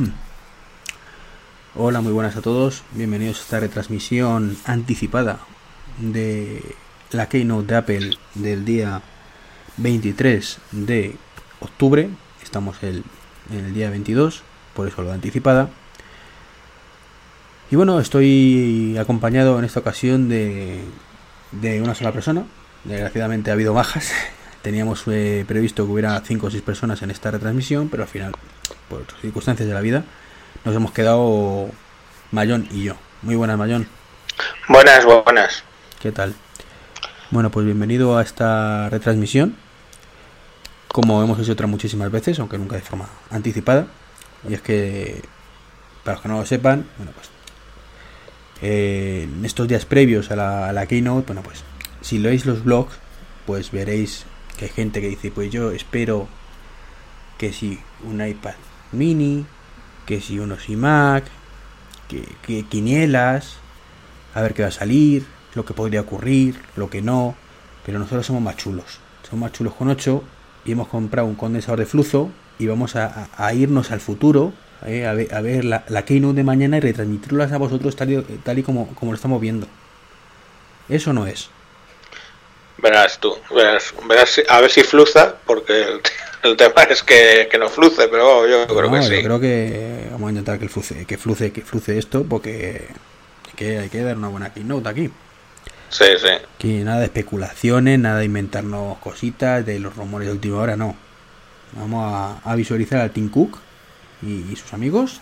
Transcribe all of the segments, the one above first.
Hola, muy buenas a todos. Bienvenidos a esta retransmisión anticipada de la Keynote de Apple del día 23 de octubre. Estamos el, en el día 22, por eso lo anticipada. Y bueno, estoy acompañado en esta ocasión de, de una sola persona. Desgraciadamente ha habido bajas. Teníamos eh, previsto que hubiera 5 o 6 personas en esta retransmisión, pero al final, por circunstancias de la vida, nos hemos quedado Mayón y yo. Muy buenas, Mayón. Buenas, buenas. ¿Qué tal? Bueno, pues bienvenido a esta retransmisión. Como hemos hecho otras muchísimas veces, aunque nunca de forma anticipada. Y es que, para los que no lo sepan, bueno, pues eh, en estos días previos a la, a la keynote, bueno, pues si leéis los blogs, pues veréis que hay gente que dice, pues yo espero que si un iPad mini, que si unos iMac, que, que quinielas, a ver qué va a salir, lo que podría ocurrir, lo que no, pero nosotros somos más chulos, somos más chulos con 8 y hemos comprado un condensador de flujo y vamos a, irnos al futuro, eh, a ver, la, keynote de mañana y retransmitirlas a vosotros tal y, tal y como, como lo estamos viendo. Eso no es. Verás tú, verás, verás a ver si fluza, porque el, el tema es que, que, no fluce, pero yo creo no, que sí. Yo creo que vamos a intentar que fluce, que fluce, que fluce esto, porque hay que, hay que dar una buena keynote aquí. Sí, sí. Que nada de especulaciones, nada de inventarnos cositas, de los rumores de última hora, no. Vamos a, a visualizar al Tim Cook y, y, sus amigos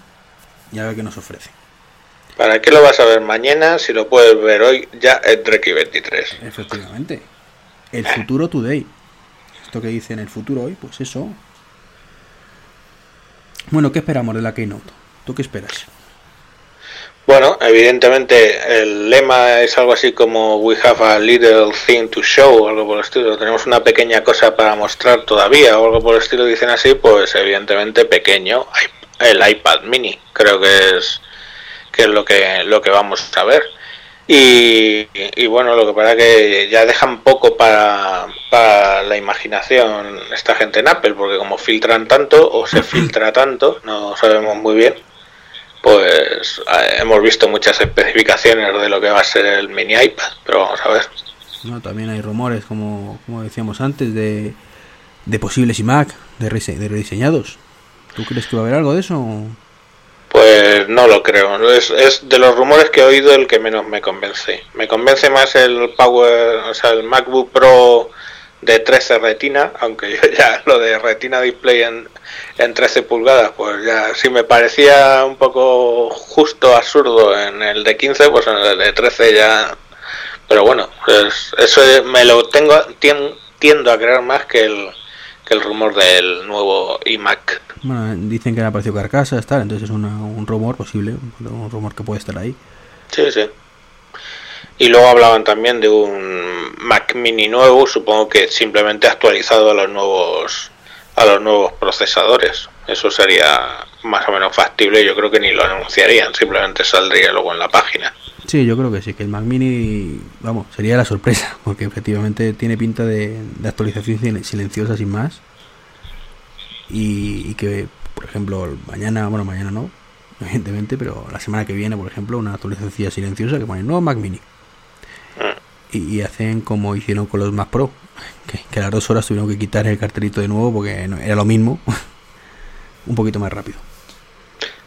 y a ver qué nos ofrece. ¿Para qué lo vas a ver mañana si lo puedes ver hoy ya en Trek 23? Efectivamente. El futuro today. Esto que dice en el futuro hoy, pues eso. Bueno, ¿qué esperamos de la Keynote? ¿Tú qué esperas? Bueno, evidentemente el lema es algo así como We have a little thing to show, algo por el estilo. Tenemos una pequeña cosa para mostrar todavía, o algo por el estilo, dicen así, pues evidentemente pequeño. El iPad mini, creo que es, que es lo que, lo que vamos a ver. Y, y, bueno, lo que pasa que ya dejan poco para, para, la imaginación esta gente en Apple, porque como filtran tanto o se filtra tanto, no sabemos muy bien, pues eh, hemos visto muchas especificaciones de lo que va a ser el mini iPad, pero vamos a ver. No, también hay rumores, como, como decíamos antes, de, de posibles iMac, de rediseñados. ¿Tú crees que va a haber algo de eso? Pues no lo creo. Es, es, de los rumores que he oído el que menos me convence. Me convence más el Power, o sea, el MacBook Pro de 13 retina, aunque yo ya lo de retina display en, en 13 pulgadas, pues ya si me parecía un poco justo absurdo en el de 15, pues en el de 13 ya. Pero bueno, pues eso me lo tengo tiendo a creer más que el que el rumor del nuevo iMac. Bueno, dicen que ha aparecido carcasas, tal, entonces es una, un rumor posible, un rumor que puede estar ahí. Sí, sí. Y luego hablaban también de un Mac Mini nuevo, supongo que simplemente actualizado a los nuevos a los nuevos procesadores. Eso sería más o menos factible, yo creo que ni lo anunciarían, simplemente saldría luego en la página. Sí, yo creo que sí, que el Mac Mini, vamos, sería la sorpresa, porque efectivamente tiene pinta de, de actualización silenciosa sin más. Y, y, que, por ejemplo, mañana, bueno, mañana no, evidentemente, pero la semana que viene, por ejemplo, una actualización silenciosa que pone nuevo Mac Mini. Y, y, hacen como hicieron con los Mac Pro, que, que, a las dos horas tuvieron que quitar el cartelito de nuevo porque no, era lo mismo, un poquito más rápido.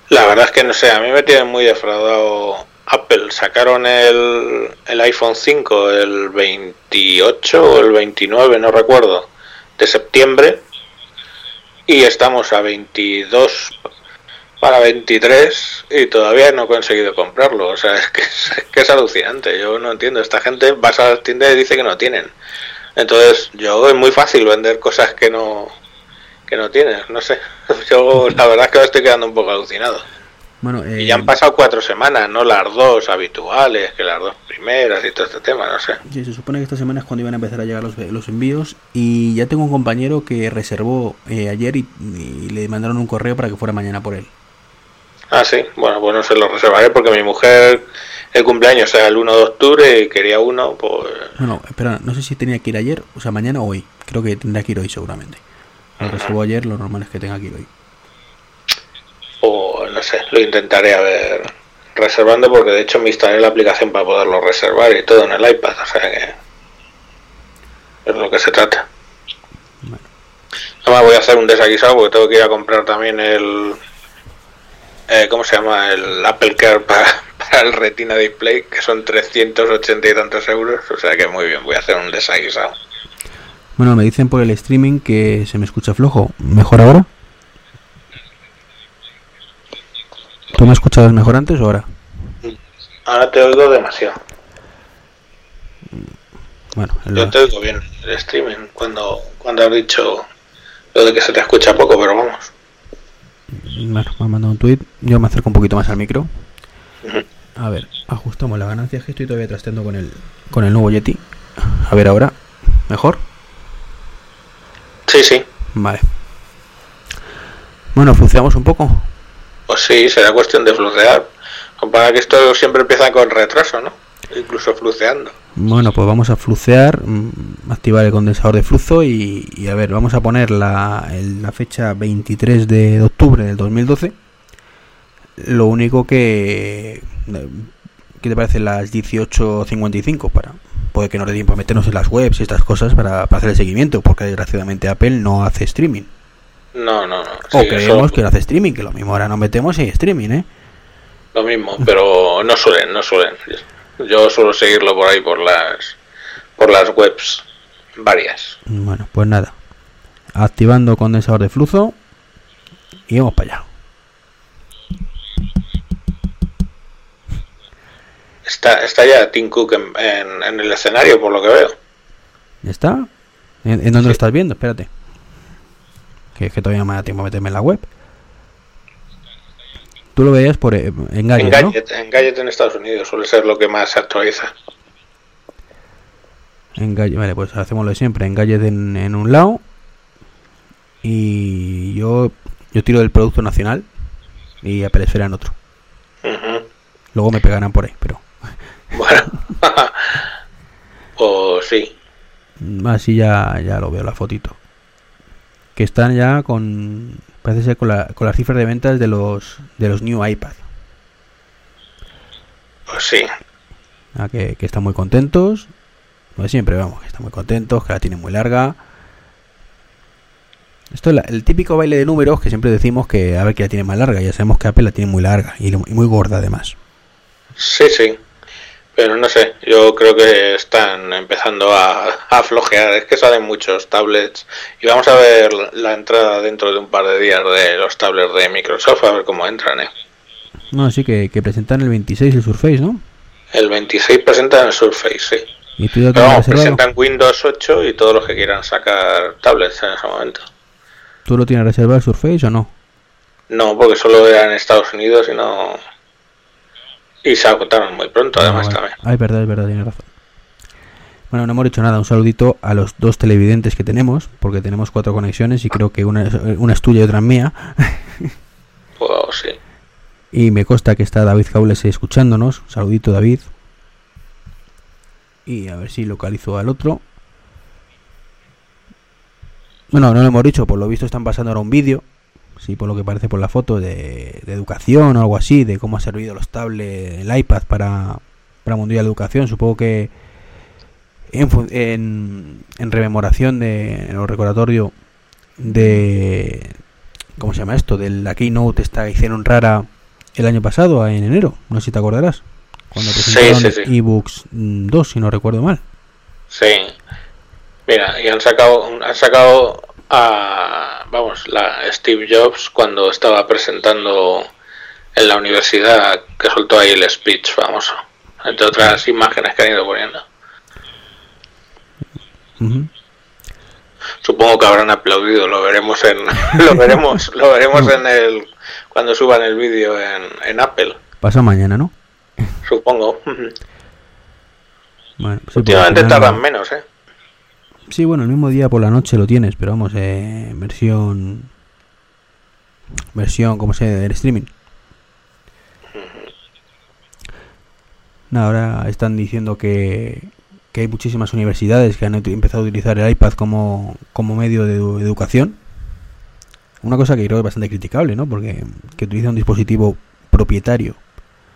La verdad es que no sé, a mí me tiene muy defraudado Apple. Sacaron el, el iPhone 5 el 28 o el 29, no recuerdo, de septiembre. Y estamos a 22 para 23 y todavía no he conseguido comprarlo. O sea, es que es, alucinante. Yo no entiendo. Esta gente vas a las tiendas y dice que no tienen. Entonces, yo es muy fácil vender cosas que no que no tienes. No sé. Yo la verdad es que me estoy quedando un poco alucinado. Bueno, eh, y ya han pasado cuatro semanas, no las dos habituales, que las dos primeras y todo este tema, no sé. Sí, se supone que esta semana es cuando iban a empezar a llegar los, los envíos y ya tengo un compañero que reservó eh, ayer y, y, le mandaron un correo para que fuera mañana por él. Ah, sí, bueno, pues no se lo reservaré porque mi mujer el cumpleaños era el 1 de octubre y quería uno, pues... No, no, espera, no sé si tenía que ir ayer, o sea, mañana o hoy. Creo que tendrá que ir hoy seguramente. Lo reservó ayer, lo normal es que tenga que ir hoy. Pues no sé, lo intentaré a ver reservando porque de hecho me instalé la aplicación para poderlo reservar y todo en el iPad, o sea que es lo que se trata. Además voy a hacer un desaguisado porque tengo que ir a comprar también el eh, ¿cómo se llama? el Apple Care para, para, el Retina Display que son 380 y tantos euros, o sea que muy bien, voy a hacer un desaguisado. Bueno, me dicen por el streaming que se me escucha flojo. ¿Mejor ahora? ¿Tú me escuchabas mejor antes o ahora? Ahora te oigo demasiado. Bueno, yo te oigo bien el streaming cuando, cuando has dicho lo de que se te escucha poco, pero vamos. Bueno, me ha mandado un tweet. Yo me acerco un poquito más al micro. A ver, ajustamos la ganancia. Es que estoy todavía trasteando con el, con el nuevo Yeti. A ver ahora. ¿Mejor? Sí, sí. Vale. Bueno, fluceamos un poco. Pues sí, será cuestión de flucear. Para que esto siempre empieza con retraso, ¿no? Incluso fluceando. Bueno, pues vamos a flucear, mm, activar el condensador de flujo y, a ver, vamos a poner la, fecha 23 de octubre del 2012. Lo único que... ¿Qué te parece las 18.55 para puede que no dé tiempo meternos en las webs y estas cosas para, hacer el seguimiento, porque desgraciadamente Apple no hace streaming. No, no, no. o creemos que no hace streaming, que lo mismo ahora nos metemos y streaming, ¿eh? Lo mismo, pero no suelen, no suelen. Yo suelo seguirlo por ahí, por las, por las webs varias. Bueno, pues nada. Activando condensador de flujo y vamos para allá. Está, está ya Tim Cook en, en, el escenario, por lo que veo. ¿Ya está? ¿En, dónde lo estás viendo? Espérate. Que es que todavía me da tiempo a meterme en la web. Tú lo veías por, eh, en Gadget, en Gadget, en Gadget en Estados Unidos suele ser lo que más se actualiza. En Gadget, vale, pues hacemos lo de siempre. En Gadget en, en un lado. Y yo, yo tiro del producto nacional. Y aparecerá en otro. Luego me pegarán por ahí, pero. Bueno, o sí. Así ya, ya lo veo la fotito. Que están ya con. Parece ser con, la, con las cifras de ventas de los de los New iPad. Pues sí. Ah, que, que, están muy contentos. Como siempre, vamos, que están muy contentos, que la tienen muy larga. Esto es el típico baile de números que siempre decimos que a ver que la tiene más larga. Ya sabemos que Apple la tiene muy larga y muy gorda además. Sí, sí. Pero no sé, yo creo que están empezando a, a flojear. Es que salen muchos tablets. Y vamos a ver la entrada dentro de un par de días de los tablets de Microsoft, a ver cómo entran, ¿eh? No, sí que, presentan el 26 el Surface, ¿no? El 26 presentan el Surface, sí. ¿Y Pero presentan Windows 8 y todos los que quieran sacar tablets en ese momento. ¿Tú lo tienes reservado el Surface o no? No, porque solo era en Estados Unidos y no, y se agotaron muy pronto, ah, además, también. Ay, verdad, es verdad, tiene razón. Bueno, no hemos dicho nada. Un saludito a los dos televidentes que tenemos, porque tenemos cuatro conexiones y creo que una, una es tuya y otra es mía. Pues sí. Y me consta que está David Caules escuchándonos. saludito, David. Y a ver si localizo al otro. Bueno, no lo hemos dicho, por lo visto están pasando ahora un vídeo sí, por lo que parece por la foto, de, educación o algo así, de cómo ha servido los tablets, el iPad para, para Mundial de Educación. Supongo que en, en, rememoración de en el recordatorio de ¿cómo se llama esto? de la keynote esta que hicieron rara el año pasado en enero, no sé si te acordarás. Cuando presentaron sí, ebooks 2 si no recuerdo mal. Sí. Mira y han sacado han sacado a, vamos, la Steve Jobs cuando estaba presentando en la universidad que soltó ahí el speech famoso, entre otras imágenes que han ido poniendo. Supongo que habrán aplaudido, lo veremos en lo veremos lo veremos en el cuando suban el vídeo en, en Apple. Pasa mañana, ¿no? Supongo. Bueno, Últimamente tardan menos, ¿eh? Sí, bueno, el mismo día por la noche lo tienes, pero vamos, eh, versión. Versión, como se del streaming. ahora están diciendo que, que hay muchísimas universidades que han empezado a utilizar el iPad como, como medio de, educación. una cosa que creo es bastante criticable, ¿no? Porque que utiliza un dispositivo propietario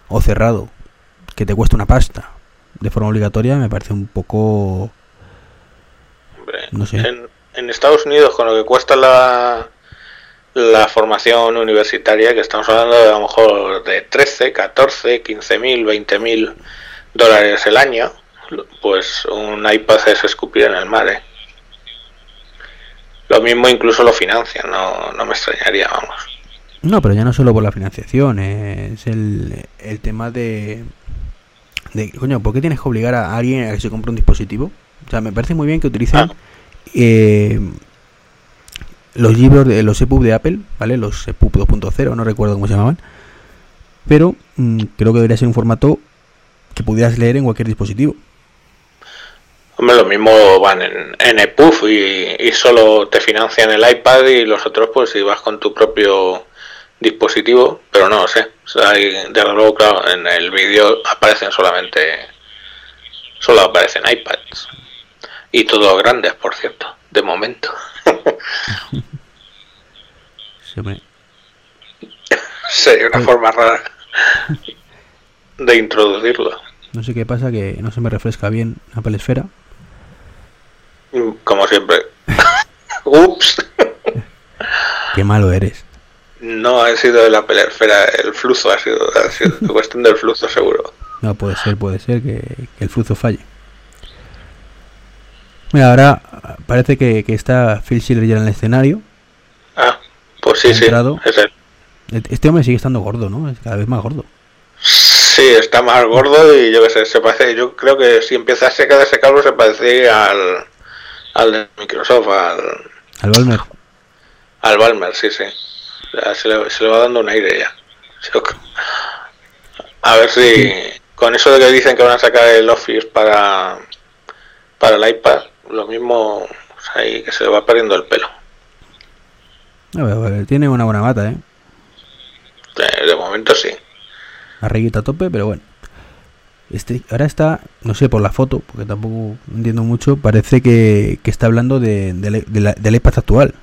o cerrado que te cuesta una pasta de forma obligatoria me parece un poco... no sé. En, en Estados Unidos, con lo que cuesta la, la formación universitaria, que estamos hablando de a lo mejor de 13, 14, 15 mil, 20 mil dólares el año, pues un iPad es escupir en el mar. ¿eh? Lo mismo incluso lo financian, no, no me extrañaría, vamos. No, pero ya no solo por la financiación, es el, el tema de, de... Coño, ¿por qué tienes que obligar a alguien a que se compre un dispositivo? O sea, me parece muy bien que utilicen ah. eh, los libros de los EPUB de Apple, ¿vale? Los EPUB 2.0, no recuerdo cómo se llamaban. Pero mm, creo que debería ser un formato que pudieras leer en cualquier dispositivo. Hombre, lo mismo van en, en EPUB y, y, solo te financian el iPad y los otros pues si vas con tu propio dispositivo, pero no lo sé. O sea, de luego, claro, en el vídeo aparecen solamente, solo aparecen iPads. Y todos grandes, por cierto, de momento. Sería una forma rara de introducirlo. No sé qué pasa, que no se me refresca bien Apple Esfera. Como siempre. Ups. Qué malo eres. No ha sido de la Esfera, el flujo ha sido, ha sido cuestión del flujo seguro. No, puede ser, puede ser que, el flujo falle. Mira, ahora parece que, que está Phil Schiller ya en el escenario. Ah, pues sí, sí. Este hombre sigue estando gordo, ¿no? Es cada vez más gordo. Sí, está más gordo y yo qué sé, se parece, yo creo que si empieza a secar ese calvo se parece al, al de Microsoft, al... Al Balmer. Al Balmer, sí, sí. se, le, se, le, va dando un aire ya. A ver si con eso de que dicen que van a sacar el Office para, para el iPad, lo mismo pues ahí que se le va perdiendo el pelo. Ver, tiene una buena mata, ¿eh? De, momento sí. Arreguita a tope, pero bueno. Este, ahora está, no sé, por la foto, porque tampoco entiendo mucho, parece que, está hablando de, del iPad actual.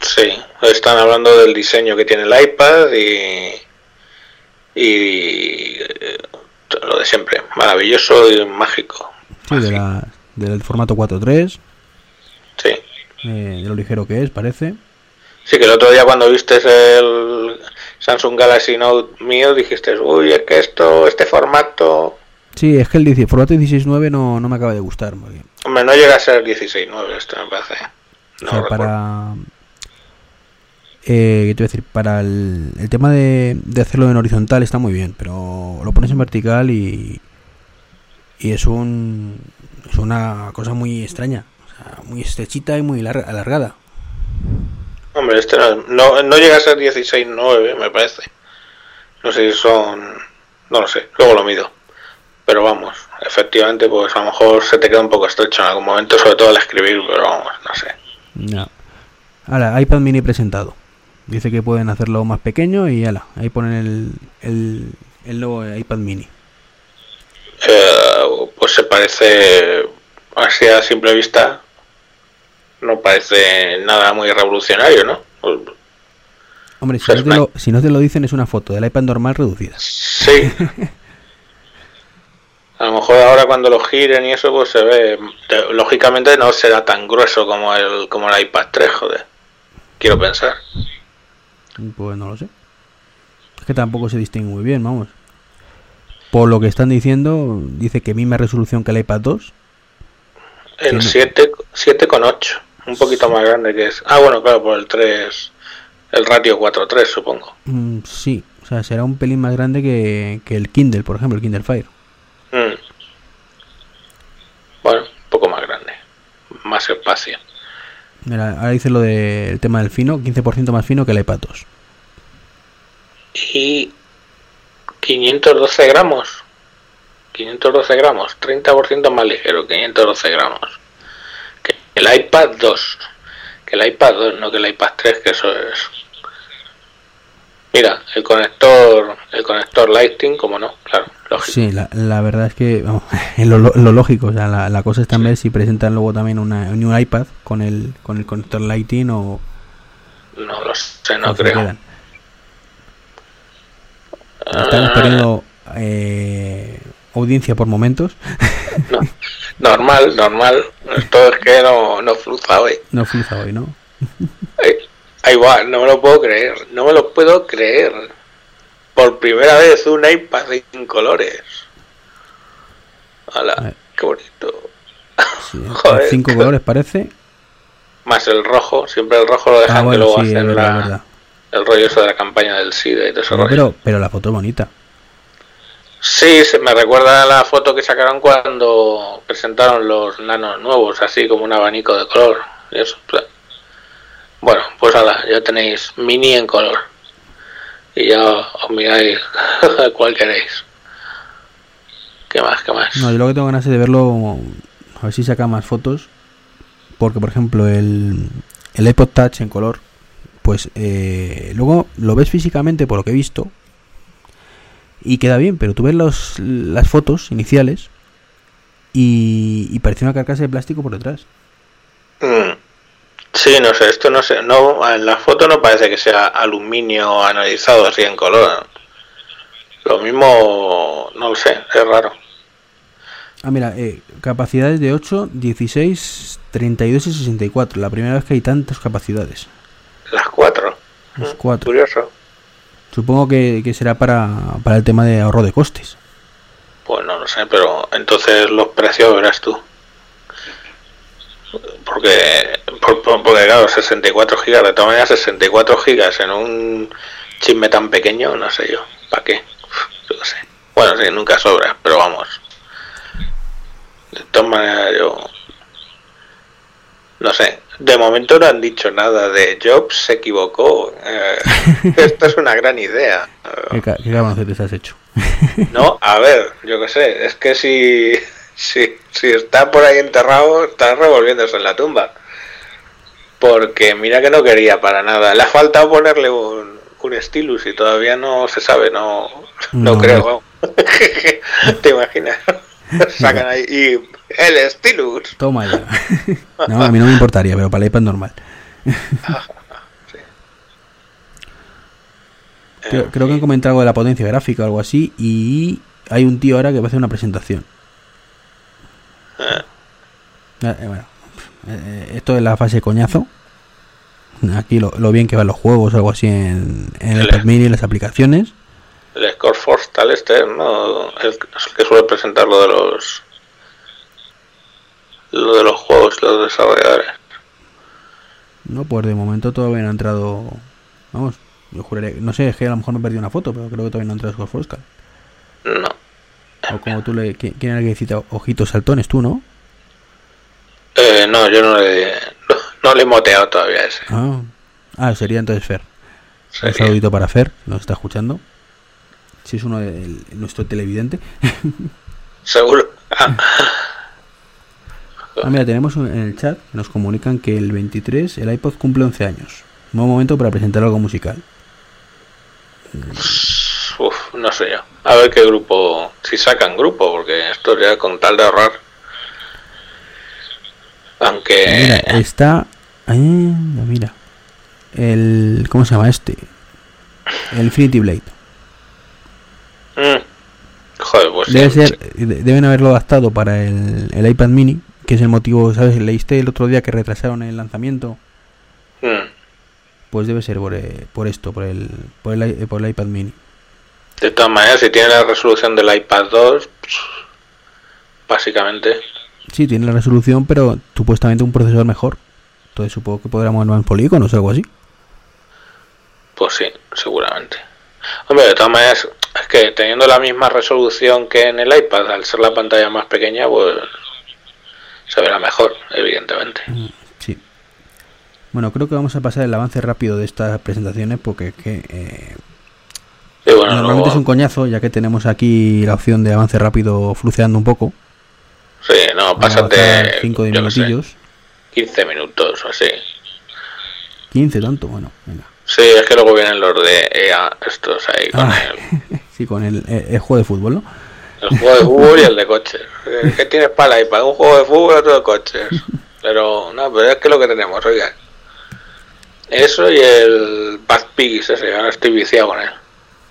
Sí, están hablando del diseño que tiene el iPad y, y eh, lo de siempre, maravilloso y mágico. Sí, de la, del formato 4.3. Sí. Eh, de lo ligero que es, parece. Sí, que el otro día cuando viste el Samsung Galaxy Note mío dijiste, uy, es que esto, este formato... Sí, es que el formato 16.9 no, no me acaba de gustar. Muy Hombre, no llega a ser 16.9 esto me parece. No para... Eh, ¿qué te voy a decir? Para el, el tema de, de, hacerlo en horizontal está muy bien, pero lo pones en vertical y, y es un es una cosa muy extraña, o sea, muy estrechita y muy larga, alargada. Hombre, este no, no, llega a ser 16.9, me parece. No sé si son. No lo sé, luego lo mido. Pero vamos, efectivamente, pues a lo mejor se te queda un poco estrecho en algún momento, sobre todo al escribir, pero vamos, no sé. No. Ahora, iPad mini presentado. Dice que pueden hacerlo más pequeño y ala, ahí ponen el, el, el nuevo iPad mini. Pues se parece, así a simple vista, no parece nada muy revolucionario, ¿no? Hombre, si, no te lo, si no te lo dicen es una foto del iPad normal reducida. Sí. A lo mejor ahora cuando lo giren y eso pues se ve, lógicamente no será tan grueso como el como el iPad 3, joder. Quiero pensar. Pues no lo sé. Es que tampoco se distingue muy bien, vamos. Por lo que están diciendo, dice que misma resolución que el iPad 2. El 7,8. con un poquito más grande que es. Ah, bueno, claro, por el 3, el ratio 4-3, supongo. Mm, sí, o sea, será un pelín más grande que, que el Kindle, por ejemplo, el Kindle Fire. Mm. Bueno, un poco más grande, más espacio. Mira, ahora dice lo del tema del fino, 15% más fino que el iPad 2. Y 512 gramos. 512 gramos, 30% más ligero, 512 gramos el iPad 2. Que el iPad 2, no que el iPad 3, que eso es. Mira, el conector, el conector Lightning, como no, claro, lógico. Sí, la, la verdad es que vamos, lo, lo, lógico, o sea, la, la cosa está en ver si presentan luego también una, un iPad con el, con el conector Lightning o... No lo sé no o creo. Estamos perdiendo eh, audiencia por momentos. no. Normal, normal. Esto es que no, no fluza hoy. No fluza hoy, ¿no? Ahí, ahí va, no me lo puedo creer. No me lo puedo creer. Por primera vez un iPad en colores. Hola, Eh. qué bonito. Sí, Joder. cinco colores parece. Más el rojo, siempre el rojo lo dejan Ah, que bueno, luego sí, hacen la-. El rollo eso de la campaña del SIDA y todo ese Pero, pero, pero la foto es bonita. Sí, se me recuerda a la foto que sacaron cuando presentaron los nanos nuevos, así como un abanico de color. Y eso, Bueno, pues ahora ya tenéis mini en color. Y ya os miráis cuál queréis. ¿Qué más? ¿Qué más? No, yo lo que tengo ganas es de verlo, a ver si saca más fotos. Porque, por ejemplo, el, el iPod Touch en color, pues eh, luego lo ves físicamente por lo que he visto. Y queda bien, pero tú ves los, las fotos iniciales y, y parece una carcasa de plástico por detrás. Mm. Sí, no sé, esto no sé, no, en la foto no parece que sea aluminio anodizado así en color. Lo mismo, no lo sé, es raro. Ah, mira, eh, capacidades de 8, 16, 32 y 64. La primera vez que hay tantas capacidades. Las cuatro. Los Mm, cuatro. Curioso. Supongo que, que será para, para el tema de ahorro de costes. Pues no lo sé, pero entonces los precios verás tú. Porque, por- por- porque claro, 64 gigas, de todas maneras 64 gigas en un chisme tan pequeño, no sé yo, ¿para qué? Yo qué sé. Bueno, sí, nunca sobra, pero vamos. De todas maneras yo... No sé, de momento no han dicho nada de Jobs se equivocó. Eh, esto es una gran idea. ¿Qué, qué has hecho? No, a ver, yo qué sé, es que si, si, si está por ahí enterrado, está revolviéndose en la tumba. Porque mira que no quería para nada. Le ha faltado ponerle un, un stylus y todavía no se sabe, no, no, No. creo. ¿Te imaginas? Sacan ahí y el stylus. Toma ya. no, a mí no me importaría, pero para el iPad normal. Creo, creo que han comentado algo de la potencia gráfica o algo así. Y hay un tío ahora que va a hacer una presentación. Eh, Eh, eh, bueno, eh, esto es la fase de coñazo. Aquí lo, lo bien que van los juegos o algo así en, en el El- iPad mini, las aplicaciones. El Score Force tal este, ¿no? El que suele presentar lo de los lo de los juegos, los desarrolladores. No, pues de momento todavía no ha entrado. Vamos, yo juraría. No sé, es que a lo mejor me perdí una foto, pero creo que todavía no ha entrado Scorforska. No. O como tú le. ¿Quién era el que cita ojitos saltones? Tú, ¿no? Eh, no, yo no le, no, no le he moteado todavía ese. Ah, ah sería entonces Fer. Un Sería. saludito para Fer, nos está escuchando. Si es uno de el- nuestro televidente. Seguro. Ah, mira, tenemos un- en el chat nos comunican que el 23 el iPod cumple 11 años. Nuevo momento para presentar algo musical. uf, no sé yo. A ver qué grupo, si sacan grupo, porque esto ya con tal de ahorrar. Aunque... Mira, está. Ah, mira. El. ¿Cómo se llama este? El Infinity Blade. Mm, joder, pues Debe ser, de- deben haberlo adaptado para el, el iPad mini, que es el motivo, ¿sabes? Leíste el otro día que retrasaron el lanzamiento. mm. Pues debe ser por, eh, por esto, por el, por el, i- por el iPad mini. De todas maneras, si tiene la resolución del iPad 2, pues, básicamente, Sí, tiene la resolución, pero supuestamente un procesador mejor. Entonces supongo que podrá mover más polígonos o algo así. pues sí, seguramente. Hombre, de todas maneras, es que teniendo la misma resolución que en el iPad, al ser la pantalla más pequeña, pues se verá mejor, evidentemente. Sí. Bueno, creo que vamos a pasar el avance rápido de estas presentaciones porque es que eh, bueno, normalmente es un coñazo, ya que tenemos aquí la opción de avance rápido fluceando un poco. Sí, no, pásate 5 yo qué sé, minutillos. 15 minutos o así. 15 tanto, bueno, venga. Sí, es que luego vienen los de EA, estos ahí con Ah, el, sí, con el, el juego de fútbol, ¿no? el juego de fútbol y el de coches. Eh, ¿Qué tienes para el iPad? Un juego de fútbol y otro de coches. Pero no, pero es que lo que tenemos, oiga. Eso y el Bad Piggies ese, ahora estoy viciado con él.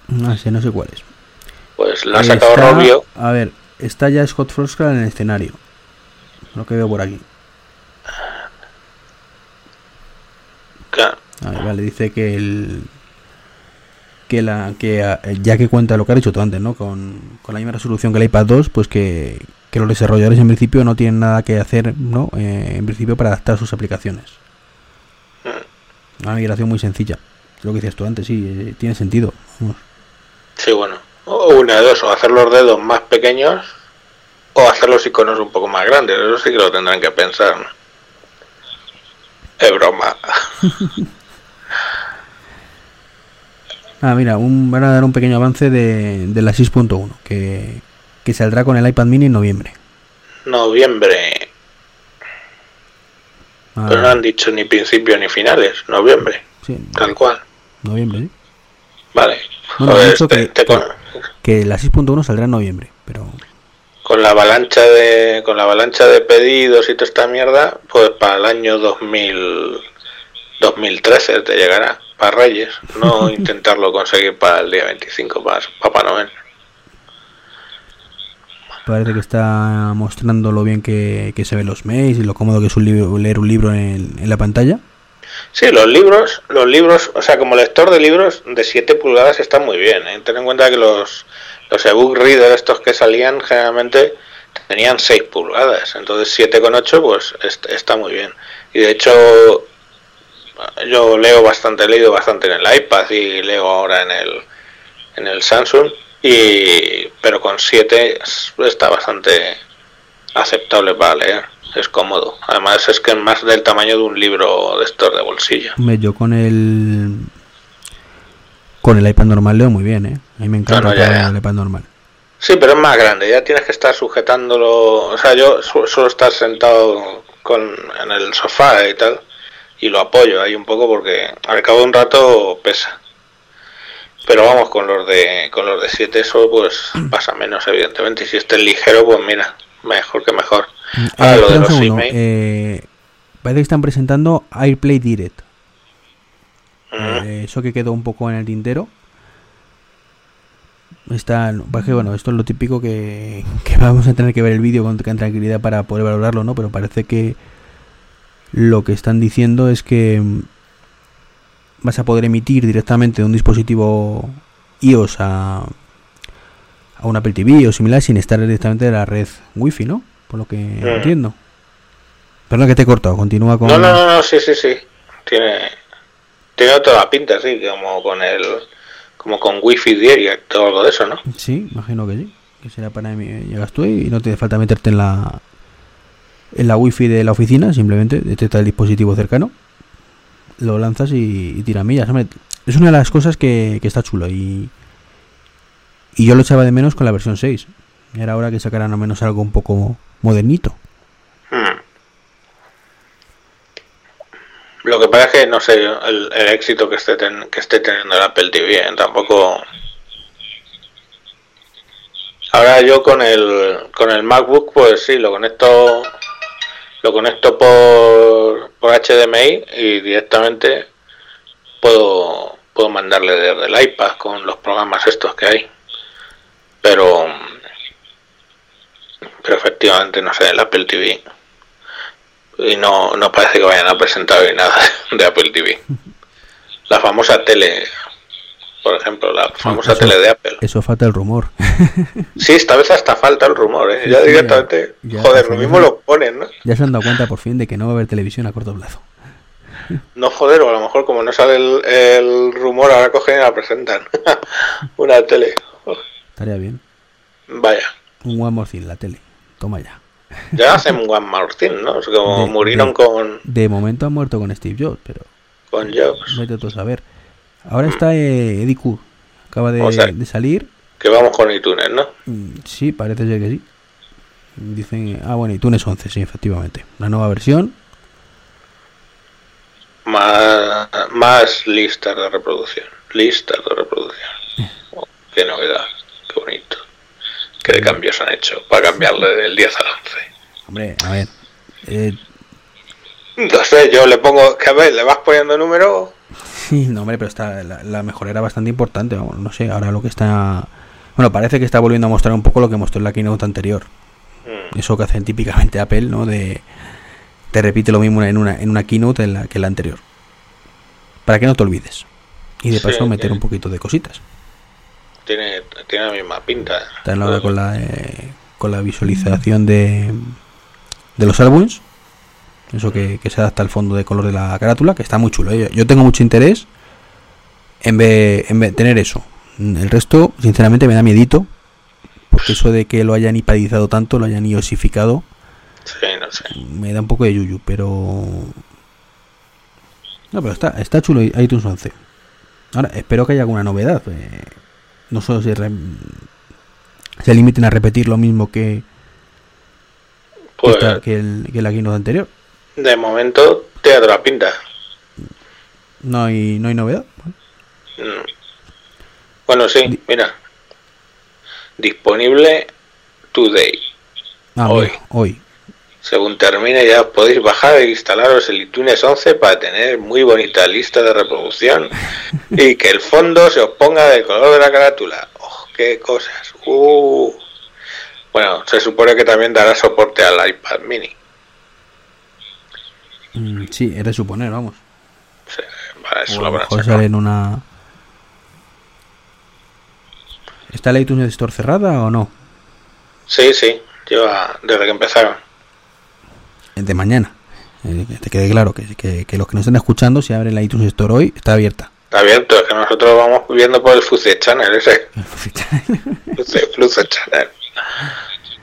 No sé, no sé cuál es. Pues lo ha sacado Robio. A ver, está ya Scott Froscla en el escenario. Lo que veo por aquí. Claro. A ver, vale, dice que el que la que ya que cuenta lo que ha dicho tú antes, ¿no? Con, con la misma resolución que el iPad 2, pues que, que los desarrolladores en principio no tienen nada que hacer, ¿no? Eh, en principio para adaptar sus aplicaciones. Una migración muy sencilla. Lo que decías tú antes, sí, eh, tiene sentido. Vamos. Sí, bueno. O una de dos, o hacer los dedos más pequeños o hacer los iconos un poco más grandes. Eso sí que lo tendrán que pensar. Es broma. ah, mira, un, van a dar un pequeño avance de, de la 6.1 que, que saldrá con el iPad mini en noviembre. Noviembre. Ah, Pero no han dicho ni principio ni finales. Noviembre. sí, Tal cual. noviembre, sí. Vale. Bueno, Joder, dicho te- que- te con, Que la 6.1 saldrá en noviembre, pero con la avalancha de con la avalancha de pedidos y toda esta mierda, pues para el año 2000 2013 te llegará para Reyes, no intentarlo conseguir para el día 25 para Papá Noel. parece que está mostrando lo bien que, que se ven los mails y lo cómodo que es un libro, leer un libro en, en la pantalla. Sí, los libros, los libros, o sea, como lector de libros de 7 pulgadas está muy bien. ¿eh? Ten en cuenta que los, los ebook reader estos que salían generalmente tenían 6 pulgadas, entonces 7,8 pues est- está muy bien. Y de hecho yo leo bastante, he leído bastante en el iPad y leo ahora en el, en el Samsung, y pero con 7 está bastante aceptable para leer, es cómodo. Además es que es más del tamaño de un libro de estos de bolsillo. Yo con el con el iPad normal leo muy bien, ¿eh? A mí me encanta No, no, ya. el iPad normal. Sí, pero es más grande, ya tienes que estar sujetándolo. O sea, yo su- suelo estar sentado con, en el sofá y tal, y lo apoyo ahí un poco porque al cabo de un rato pesa. Pero vamos, con los de con los de 7 eso pues pasa menos, evidentemente. Y si este es ligero, pues mira, mejor que mejor. Ah, Eh, lo de los segundo, eh, parece que están presentando AirPlay Direct. Mm, Eh, eso que quedó un poco en el tintero. Está, parece que, bueno, esto es lo típico que, que vamos a tener que ver el vídeo con con tranquilidad para poder valorarlo, ¿no? Pero parece que lo que están diciendo es que mm, vas a poder emitir directamente de un dispositivo iOS a, a un Apple TV o similar sin estar directamente de la red Wi-Fi, ¿no? Por lo que entiendo. Perdón que te he cortado, continúa con... No, no, no, no, sí, sí, sí. Tiene, tiene toda la pinta, sí, como con el. Como con Wi-Fi Direct o algo de eso, ¿no? Sí, imagino que sí. Que será para mí. Llegas tú y no te falta meterte en la en la wifi de la oficina, simplemente detecta el dispositivo cercano, lo lanzas y, y tira millas. Es una de las cosas que, que está chulo y, y yo lo echaba de menos con la versión 6. Y era hora que sacaran al menos algo un poco modernito. Hmm. Lo que pasa es que, no sé, el, el éxito que esté, ten- que esté teniendo el Apple TV, ¿eh? tampoco... Ahora yo con el, con el MacBook, pues sí, lo conecto lo conecto por, por HDMI y directamente puedo, puedo mandarle desde el iPad con los programas estos que hay. Pero, pero efectivamente, no sé, el Apple TV y no, no parece que vayan a presentar hoy nada de Apple TV. La famosa tele, por ejemplo, la famosa eso- tele de Apple. Eso falta el rumor. Sí, esta vez hasta falta el rumor, ¿eh? Ya directamente, ya- ya joder, lo mismo lo ponen, ¿no? ya se han dado cuenta por fin de que no va a haber televisión a corto plazo. No joder, o a lo mejor como no sale el, el rumor, ahora cogen y la presentan. Una tele. Estaría bien. Vaya. Un One More Thing, la tele. Toma ya. Ya hacen One More Thing, ¿no? Es como De- murieron de- con, De momento ha muerto con Steve Jobs, pero con Jobs. vete tú a saber. Ahora está eh, Eddie Kur. Acaba de, O sea- de salir. Que vamos con iTunes, ¿no? Mm, Sí, parece ser que sí. Dicen, ah, bueno, iTunes 11, sí, efectivamente. La nueva versión. Más, más listas de reproducción. Listas de reproducción. Oh, qué novedad. Qué bonito. Qué de cambios han hecho para cambiarle del 10 al 11. Hombre, a ver. eh, No sé, yo le pongo, que a ver, le vas poniendo número. Sí, no, hombre, pero está, la, la mejora era bastante importante. Vamos, no sé, ahora lo que está. Bueno, parece que está volviendo a mostrar un poco lo que mostró en la keynote anterior. Mm, Eso que hacen típicamente Apple, ¿no? De. Te repite lo mismo en una, en una keynote en la, que en la anterior. Para que no te olvides. Y de Sí, paso meter un poquito de cositas. Tiene, tiene la misma pinta. Está en la hora con la, eh, con la visualización de, de los álbumes. Eso que, que se adapta al fondo de color de la carátula, que está muy chulo. ¿eh? Yo tengo mucho interés en ver, en ver- tener eso. El resto, sinceramente, me da miedito. Porque eso de que lo hayan ipadizado tanto, lo hayan iosificado, Sí, no sé. me da un poco de yuyu, pero... No, pero está, está chulo iTunes 11. Ahora, espero que haya alguna novedad. eh, no solo se, re- se limiten a repetir lo mismo que, que, Pues esta- que el, que la keynote anterior. De momento te da la pinta. No hay, no hay novedad. Mm. Bueno, sí, mira. Disponible today. Ah, Hoy. mira, hoy. Según termine ya podéis bajar e instalaros el iTunes 11 para tener muy bonita lista de reproducción y que el fondo se os ponga del color de la carátula. ¡Oh, qué cosas! ¡Uh! Bueno, se supone que también dará soporte al iPad mini. Mm, sí, es de suponer, vamos. Eso O a lo mejor sale en una... ¿Está la iTunes Store cerrada o no? Sí, sí, lleva desde que empezaron. El de mañana. Eh, que te quede claro que, que- que los que nos estén escuchando, si abren la iTunes Store hoy, está abierta. Está abierto, es que nosotros vamos viendo por el Fluce Channel ese. Fluce, Fluce Channel.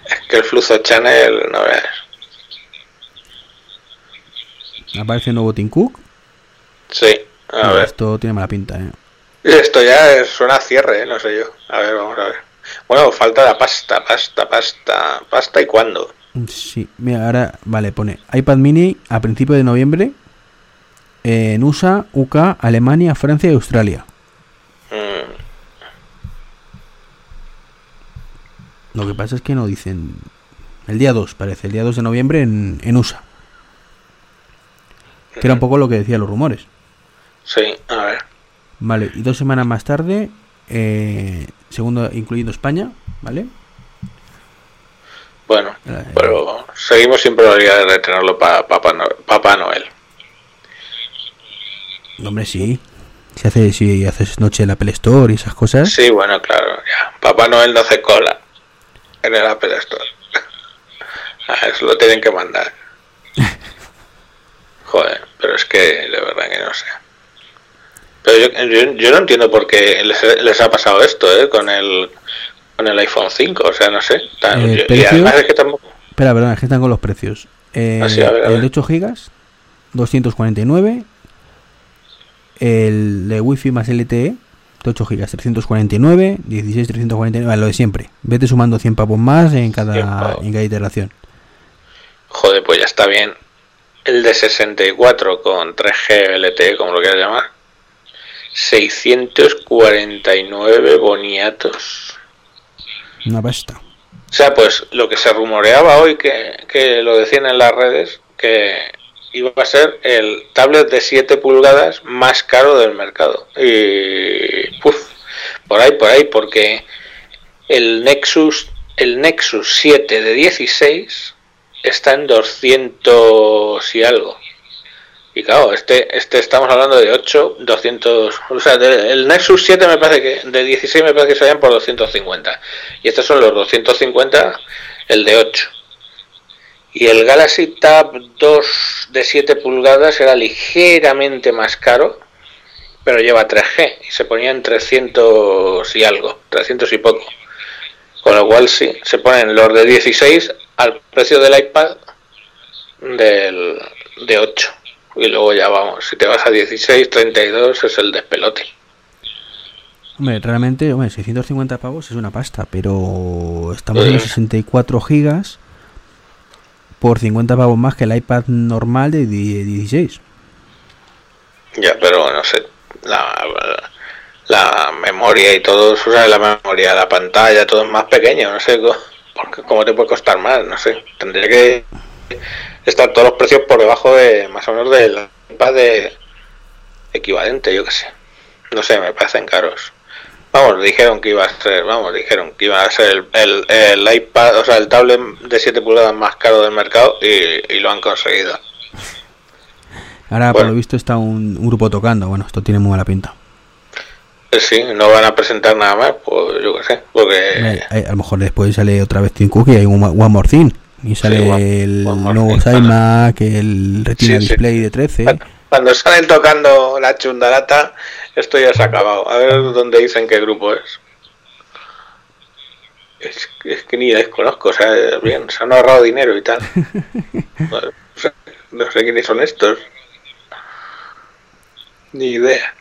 Es que el Fluce Channel, no veas. Aparece nuevo Tim Cook. Sí, a No, ver. Esto tiene mala pinta, ¿eh? Esto ya suena a cierre, ¿eh? no sé yo. A ver, vamos a ver. Bueno, falta la pasta, pasta, pasta. ¿Pasta y cuándo? Sí, mira, ahora, vale, pone iPad mini a principios de noviembre en USA, UK, Alemania, Francia y Australia. Mm, Lo que pasa es que no dicen. El día 2, parece, el día 2 de noviembre en, en USA. Que era un poco lo que decían los rumores. sí, a ver. Vale, y dos semanas más tarde, eh, segundo, incluyendo España, ¿vale? Bueno, Eh, pero seguimos sin probabilidad de tenerlo para Papá, No- Papá Noel. Hombre, sí. Si, hace, si haces noche en la Apple Store y esas cosas. Sí, bueno, claro, ya. Papá Noel no hace cola en el Apple Store. A eso lo tienen que mandar. Joder, pero es que de verdad que no sé. Pero yo, yo, yo no entiendo por qué les, les ha pasado esto, ¿eh? Con el, con el iPhone 5, o sea, no sé. Tan- Eh, yo- y precio- además es que tampoco... Espera, perdón, es que están con los precios. Eh, Ah, sí, a ver, a el ver. de 8 gigas, 249. El de Wi-Fi más LTE, de 8 gigas, 349. 16, 349. Vale, lo de siempre. Vete sumando 100 pavos más en cada, en cada iteración. Joder, pues ya está bien. El de 64 con 3G LTE, como lo quieras llamar. 649 boniatos. Una pasta. O sea, pues lo que se rumoreaba hoy, que, que lo decían en las redes, que iba a ser el tablet de 7 pulgadas más caro del mercado. Y puf, por ahí, por ahí, porque el Nexus, el Nexus 7 de 16 está en 200 y algo. Y claro, este, este estamos hablando de 8, 200, o sea, de- el Nexus 7 me parece que, de 16 me parece que salían por 250. Y estos son los 250, el de 8. Y el Galaxy Tab 2 de 7 pulgadas era ligeramente más caro, pero lleva 3G y se ponía en 300 y algo, 300 y poco. Con lo cual sí, se ponen los de 16 al precio del iPad del, de 8. Y luego ya vamos, si te vas a 16, 32 es el despelote. Hombre, realmente, hombre, 650 pavos es una pasta, pero estamos en Eh. los 64 gigas por 50 pavos más que el iPad normal de die- 16. Ya, pero no sé, la, la memoria y todo, o sea, la memoria, la pantalla, todo es más pequeño, no sé, porque cómo te puede costar más, no sé, tendría que están todos los precios por debajo de más o menos del iPad de equivalente, yo que sé. No sé, me parecen caros. Vamos, dijeron que iba a ser, vamos, dijeron que iba a ser el, el, iPad, o sea, el tablet de 7 pulgadas más caro del mercado y, lo han conseguido. Ahora, por lo visto, está un, grupo tocando. Bueno, esto tiene muy mala pinta. Sí, no van a presentar nada más, pues yo qué sé, porque... A, lo mejor después sale otra vez Tim Cook y hay un One More Thing. Y sale el nuevo que el Retina Display de 13. Cuando salen tocando la chundalata, esto ya se ha acabado. A ver dónde dicen qué grupo es. Es, que ni desconozco, o sea, bien, se han ahorrado dinero y tal. no sé quiénes son estos. Ni idea.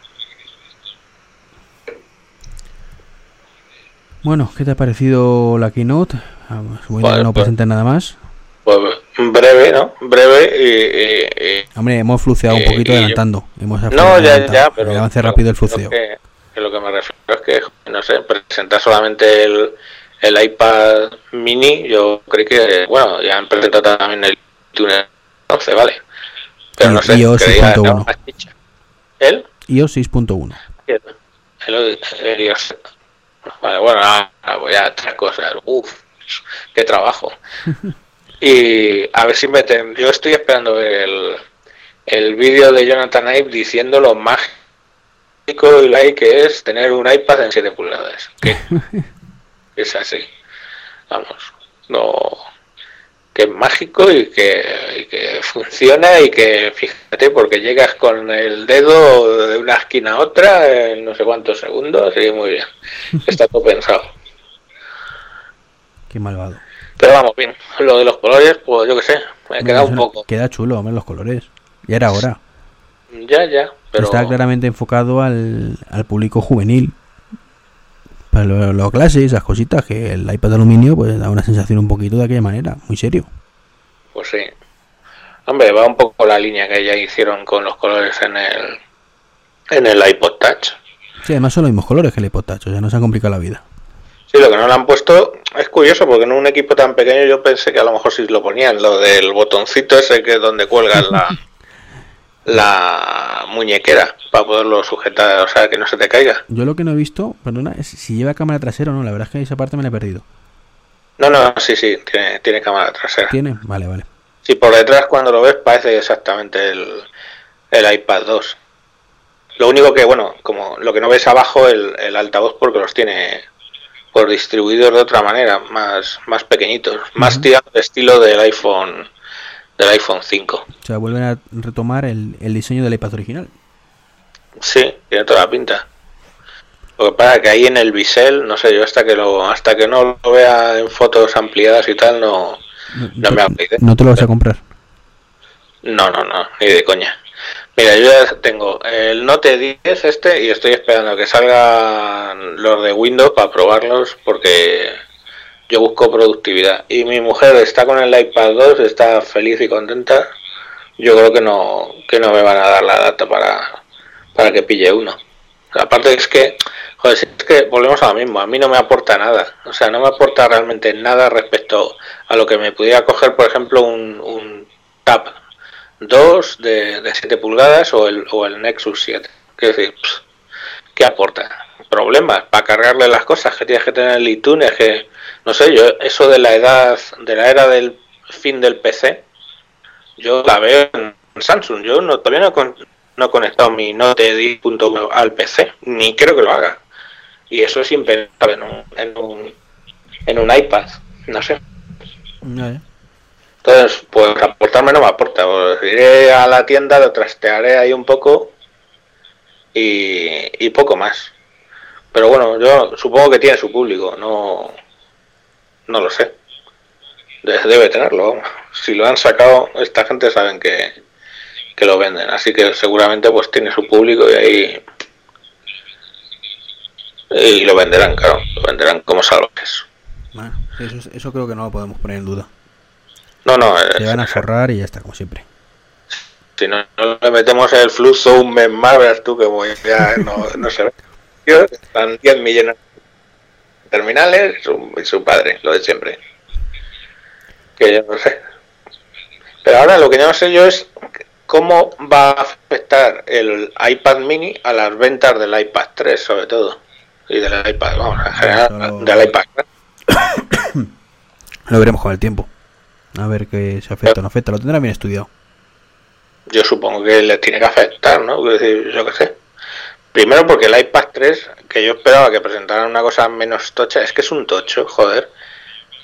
Bueno, ¿qué te ha parecido la keynote? Vamos, voy no pues, presentar nada más. Pues breve, ¿no? Breve y... Hombre, hemos fluceado un poquito adelantando. Hemos no, ya, ya, pero... avance rápido el fluceo. Que, lo que me refiero es que, no sé, presentar solamente el, el iPad mini, yo creo que, bueno, ya han presentado también el iTunes 11, ¿vale? Pero no sé, iOS 6.1. ¿El? iOS 6.1. El, el, el iOS Vale, bueno, voy a otras cosas. Uf, qué trabajo. y a ver si meten. Yo estoy esperando el, el vídeo de Jonathan Ive diciendo lo mágico y like que es tener un iPad en 7 pulgadas. Que es así. Vamos, no que es mágico y que, funciona y que fíjate porque llegas con el dedo de una esquina a otra en no sé cuántos segundos y muy bien. Está todo pensado. Qué malvado. Pero vamos bien lo de los colores pues yo qué sé me queda un poco. queda chulo hombre los colores. Ya era hora. Ya ya pero está claramente enfocado al, al público juvenil los lo clases, esas cositas, que el iPad de aluminio pues da una sensación un poquito de aquella manera, muy serio. Pues sí. Hombre, va un poco la línea que ya hicieron con los colores en el en el iPod Touch. Sí, además son los mismos colores que el iPod Touch, o sea, no se ha complicado la vida. Sí, lo que no lo han puesto es curioso, porque en un equipo tan pequeño yo pensé que a lo mejor sí lo ponían, lo del botoncito ese que es donde cuelgan la, la muñequera para poderlo sujetar, o sea, que no se te caiga. Yo lo que no he visto, perdona, es si lleva cámara trasera o no. La verdad es que esa parte me la he perdido. No, no, sí, sí, tiene, tiene cámara trasera. ¿Tiene? Vale, vale. Sí, por detrás cuando lo ves parece exactamente el, el iPad 2. Lo único que, bueno, como lo que no ves abajo, el, el altavoz porque los tiene por distribuidos de otra manera, más, más pequeñitos, más tirando de estilo del iPhone del iPhone 5. O sea, vuelven a retomar el, el diseño del iPad original. Sí, tiene toda la pinta. Lo que pasa es que ahí en el bisel, no sé, yo hasta que lo hasta que no lo vea en fotos ampliadas y tal, no, no, me hago ¿No te lo vas a comprar? No, no, no, ni de coña. Mira, yo ya tengo el Note 10 este y estoy esperando que salgan los de Windows para probarlos porque yo busco productividad. Y mi mujer está con el iPad 2, está feliz y contenta. Yo creo que no, que no me van a dar la data para, para que pille uno. Aparte es que, joder, es que volvemos a lo mismo, a mí no me aporta nada. O sea, no me aporta realmente nada respecto a lo que me pudiera coger, por ejemplo, un, un Tab 2 de, de 7 pulgadas o el, o el Nexus 7. Es decir, ¿qué aporta? Problemas para cargarle las cosas que tienes que tener el iTunes, que no sé, yo eso de la edad, de la era del fin del PC, yo la veo en Samsung. Yo no, todavía no, no he conectado mi Note 10 al PC, ni creo que lo haga. Y eso es impensable en un, en un, en un iPad, no sé. Entonces, pues aportarme no me aporta. Pues, iré a la tienda, lo trastearé ahí un poco y, y poco más. Pero bueno, yo supongo que tiene su público, no, no lo sé. Debe tenerlo. Si lo han sacado, esta gente saben que, que lo venden. Así que seguramente pues tiene su público y ahí y lo venderán, claro, lo venderán como salvajes. Bueno, eso, eso creo que no lo podemos poner en duda. No, no. Se van a forrar y ya está, como siempre. Si no, le metemos el flujo un mes más, verás tú que voy, ya no, no se ve. Están 10 millones terminales y su, padre, lo de siempre. Que yo no sé. Pero ahora lo que no sé yo es cómo va a afectar el iPad mini a las ventas del iPad 3 sobre todo. Y del iPad, vamos, en general, del iPad. Lo veremos con el tiempo. A ver qué se afecta o no afecta. Lo tendrá bien estudiado. Yo supongo que le tiene que afectar, ¿no? yo qué sé. Primero porque el iPad 3, que yo esperaba que presentaran una cosa menos tocha, es que es un tocho, joder.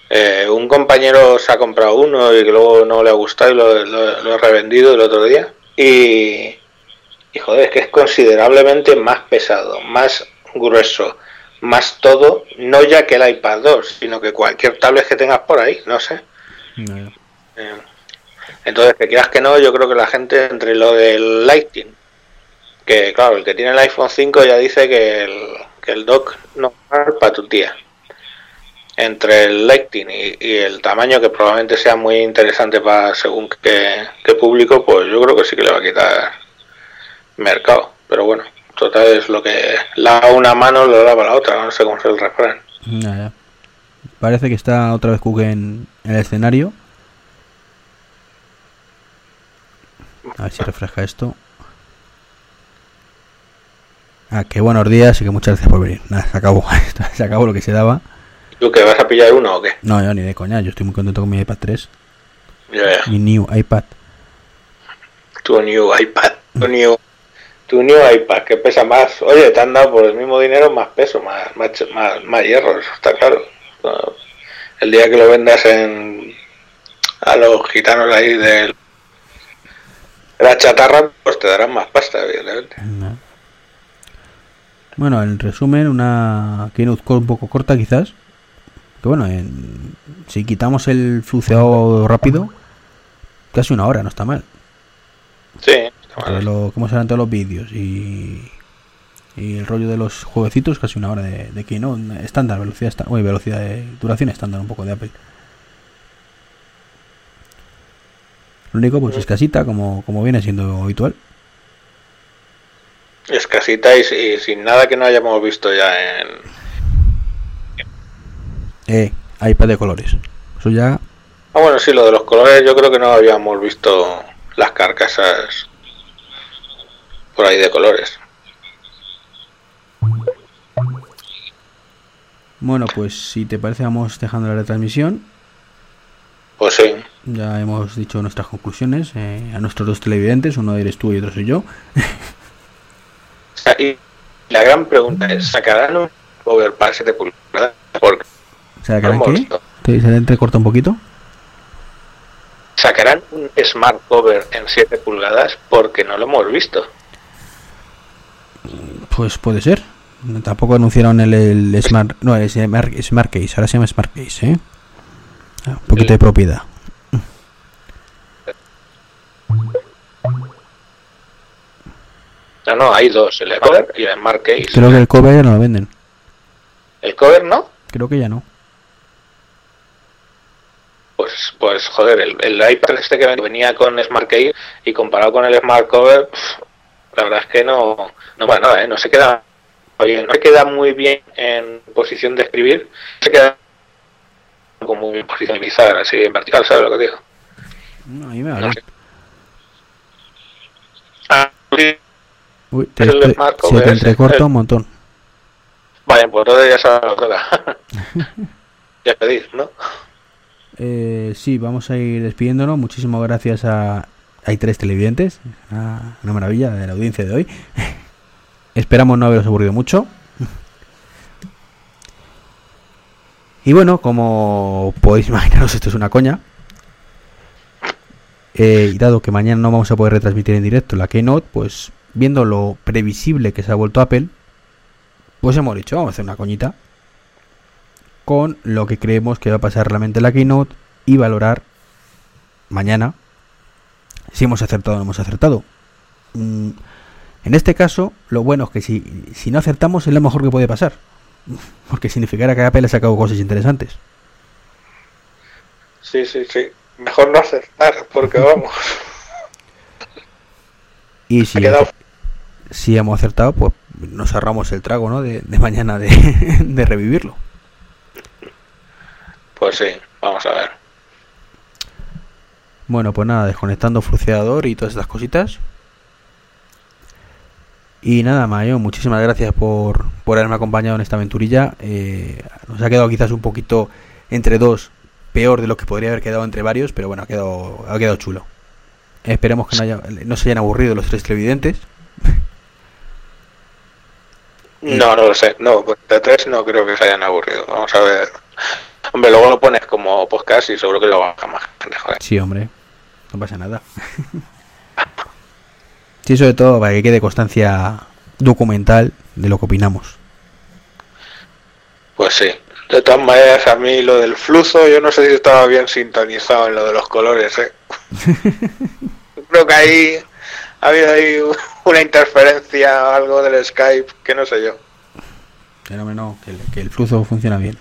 Eh, un compañero se ha comprado uno y que luego no le ha gustado y lo, ha revendido el otro día. Y, y joder, es que es considerablemente más pesado, más grueso, más todo, no ya que el iPad 2, sino que cualquier tablet que tengas por ahí, no sé. Eh, entonces, que quieras que no, yo creo que la gente entre lo del Lightning, que claro, el que tiene el iPhone 5 ya dice que el, que el dock no para tu tía. Entre el Lightning y, el tamaño, que probablemente sea muy interesante para según qué, qué público, pues yo creo que sí que le va a quitar mercado. Pero bueno, total es lo que lava una mano lo lava la otra, no sé cómo es el refrán. Parece que está otra vez Cook en, el escenario. A ver si refresca esto. Ah, qué buenos días y que muchas gracias por venir. Nada, se acabó. se acabó lo que se daba. ¿Tú que vas a pillar uno o qué? No, yo ni de coña. Yo estoy muy contento con mi iPad 3. Ya, ya. Mi new iPad. Tu new iPad. Tu new, tu new iPad que pesa más. Oye, te han dado por el mismo dinero más peso, más, más, más, más hierro. Eso está claro. El día que lo vendas en a los gitanos ahí de la chatarra, pues te darán más pasta, evidentemente. Bueno, en resumen, una keynote un poco corta quizás. Que bueno, en, si quitamos el fluceado rápido, casi una hora, no está mal. Sí, está mal. Lo, cómo serán todos los vídeos y y el rollo de los jueguecitos casi una hora de, de no estándar velocidad estándar, velocidad de duración estándar un poco de Apple lo único pues es casita como, como viene siendo habitual escasita y, y sin nada que no hayamos visto ya en eh iPad de colores eso ya ah bueno sí lo de los colores yo creo que no habíamos visto las carcasas por ahí de colores Bueno, pues si te parece vamos dejando la retransmisión. Pues sí. Ya hemos dicho nuestras conclusiones eh, a nuestros dos televidentes, uno eres tú y otro soy yo. y la gran pregunta es, ¿sacarán un cover para 7 pulgadas? Porque ¿Sacarán qué? ¿Te, ¿Se entrecorta un poquito? ¿Sacarán un smart cover en 7 pulgadas? Porque no lo hemos visto. Pues puede ser. Tampoco anunciaron el, Smart. No, el Smart, Smart, Case. Ahora se llama Smart Case, ¿eh? Ah, un poquito de propiedad. No, no, hay dos: el cover y el Smart Case. Creo que el cover ya no lo venden. ¿El cover no? Creo que ya no. Pues, pues joder, el, el iPad este que venía con Smart Case y comparado con el Smart Cover, la verdad es que no, no, bueno, ¿eh? no se queda Oye, no se queda muy bien en posición de escribir, se queda como en posicionizar así en vertical, ¿sabes lo que digo? No, a mí me no Uy, te, estoy, se te entrecorta un montón. Vale, pues entonces ya sabes lo ya pedís, ¿no? Eh, sí, vamos a ir despidiéndonos. Muchísimas gracias a... Hay tres televidentes. Ah, una maravilla de la audiencia de hoy. Esperamos no haberos aburrido mucho. Y bueno, como podéis imaginaros, esto es una coña. Eh, y dado que mañana no vamos a poder retransmitir en directo la Keynote, pues viendo lo previsible que se ha vuelto Apple, pues hemos dicho, vamos a hacer una coñita con lo que creemos que va a pasar realmente en la Keynote y valorar mañana si hemos acertado o no hemos acertado. Mm, en este caso, lo bueno es que si, si no acertamos es lo mejor que puede pasar. Porque significará que Apple ha sacado cosas interesantes. Sí, sí, sí. Mejor no acertar, porque vamos. y si, si hemos acertado, pues nos ahorramos el trago, ¿no? De, mañana de, de revivirlo. Pues sí, vamos a ver. Bueno, pues nada, desconectando fluceador y todas estas cositas. Y nada, Mayo, muchísimas gracias por, por haberme acompañado en esta aventurilla. Eh, nos ha quedado quizás un poquito entre dos, peor de lo que podría haber quedado entre varios, pero bueno, ha quedado, ha quedado chulo. Esperemos que no, haya, no se hayan aburrido los tres televidentes. No, no lo sé. No, pues de tres no creo que se hayan aburrido. Vamos a ver. Hombre, luego lo pones como podcast y seguro que lo baja más joder. Sí, hombre. No pasa nada. sí, sobre todo para que quede constancia documental de lo que opinamos. Pues sí. De todas maneras, a mí lo del flujo, yo no sé si estaba bien sintonizado en lo de los colores, ¿eh? Creo que ahí ha habido ahí una interferencia o algo del Skype, que no sé yo. Fenómeno, que el, que el flujo funciona bien.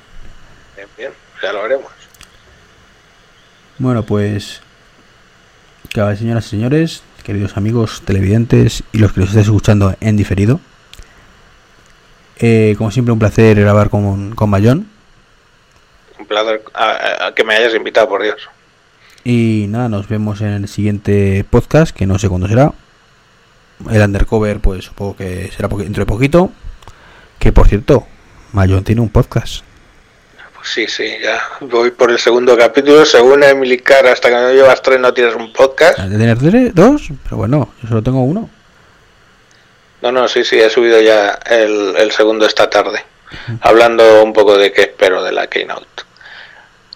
Bien, bien, ya lo veremos. Bueno, pues, señoras y señores, queridos amigos televidentes y los que los estéis escuchando en diferido. Eh, como siempre, un placer grabar con, con Mayón. Un placer a, a que me hayas invitado, por Dios. Y nada, nos vemos en el siguiente podcast, que no sé cuándo será. El undercover, pues supongo que será dentro de poquito. Que por cierto, Mayón tiene un podcast. Pues sí, sí, ya voy por el segundo capítulo. Según Emily Carr, hasta que no llevas tres no tienes un podcast. ¿Has de tener tres- dos? Pero bueno, yo solo tengo uno. No, no, sí, sí, he subido ya el, el segundo esta tarde, hablando un poco de qué espero de la Keynote.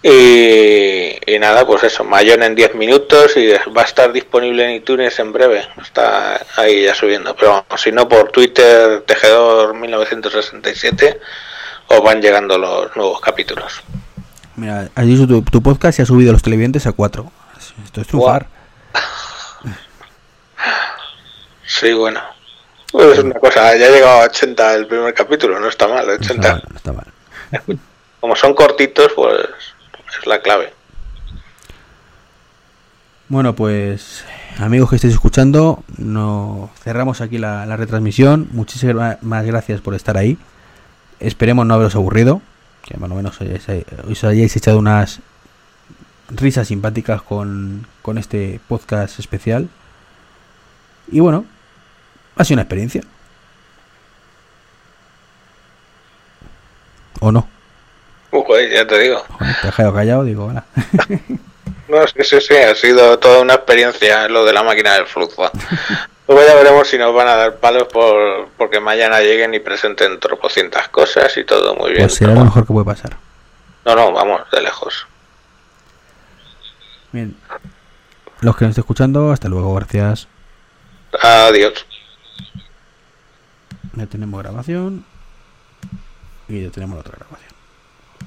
Y, y nada, pues eso, Mayón en 10 minutos y va a estar disponible en iTunes en breve. Está ahí ya subiendo, pero si no por Twitter, Tejedor 1967, os van llegando los nuevos capítulos. Mira, has dicho tu, tu podcast y has subido los televidentes a cuatro. Esto es triunfar. Sí, bueno. Pues es una cosa, ya ha llegado a 80 el primer capítulo, no está mal, No está 80. mal, no está mal. Como son cortitos, pues es la clave. Bueno, pues amigos que estéis escuchando, no cerramos aquí la, la retransmisión. Muchísimas gracias por estar ahí. Esperemos no haberos aburrido, que más o menos os hayáis echado unas risas simpáticas con, con este podcast especial. Y bueno, ha sido una experiencia. ¿O no? Joder, ya te digo. Te he dejado callado, digo, hola. No, sí, sí, sí, ha sido toda una experiencia lo de la máquina del flujo. Luego ya veremos si nos van a dar palos por porque mañana lleguen y presenten tropocientas cosas y todo muy bien. Pues será lo mejor que puede pasar. No, no, vamos, de lejos. Bien. Los que nos estén escuchando, hasta luego, gracias. Adiós. Ya tenemos grabación. Y ya tenemos la otra grabación.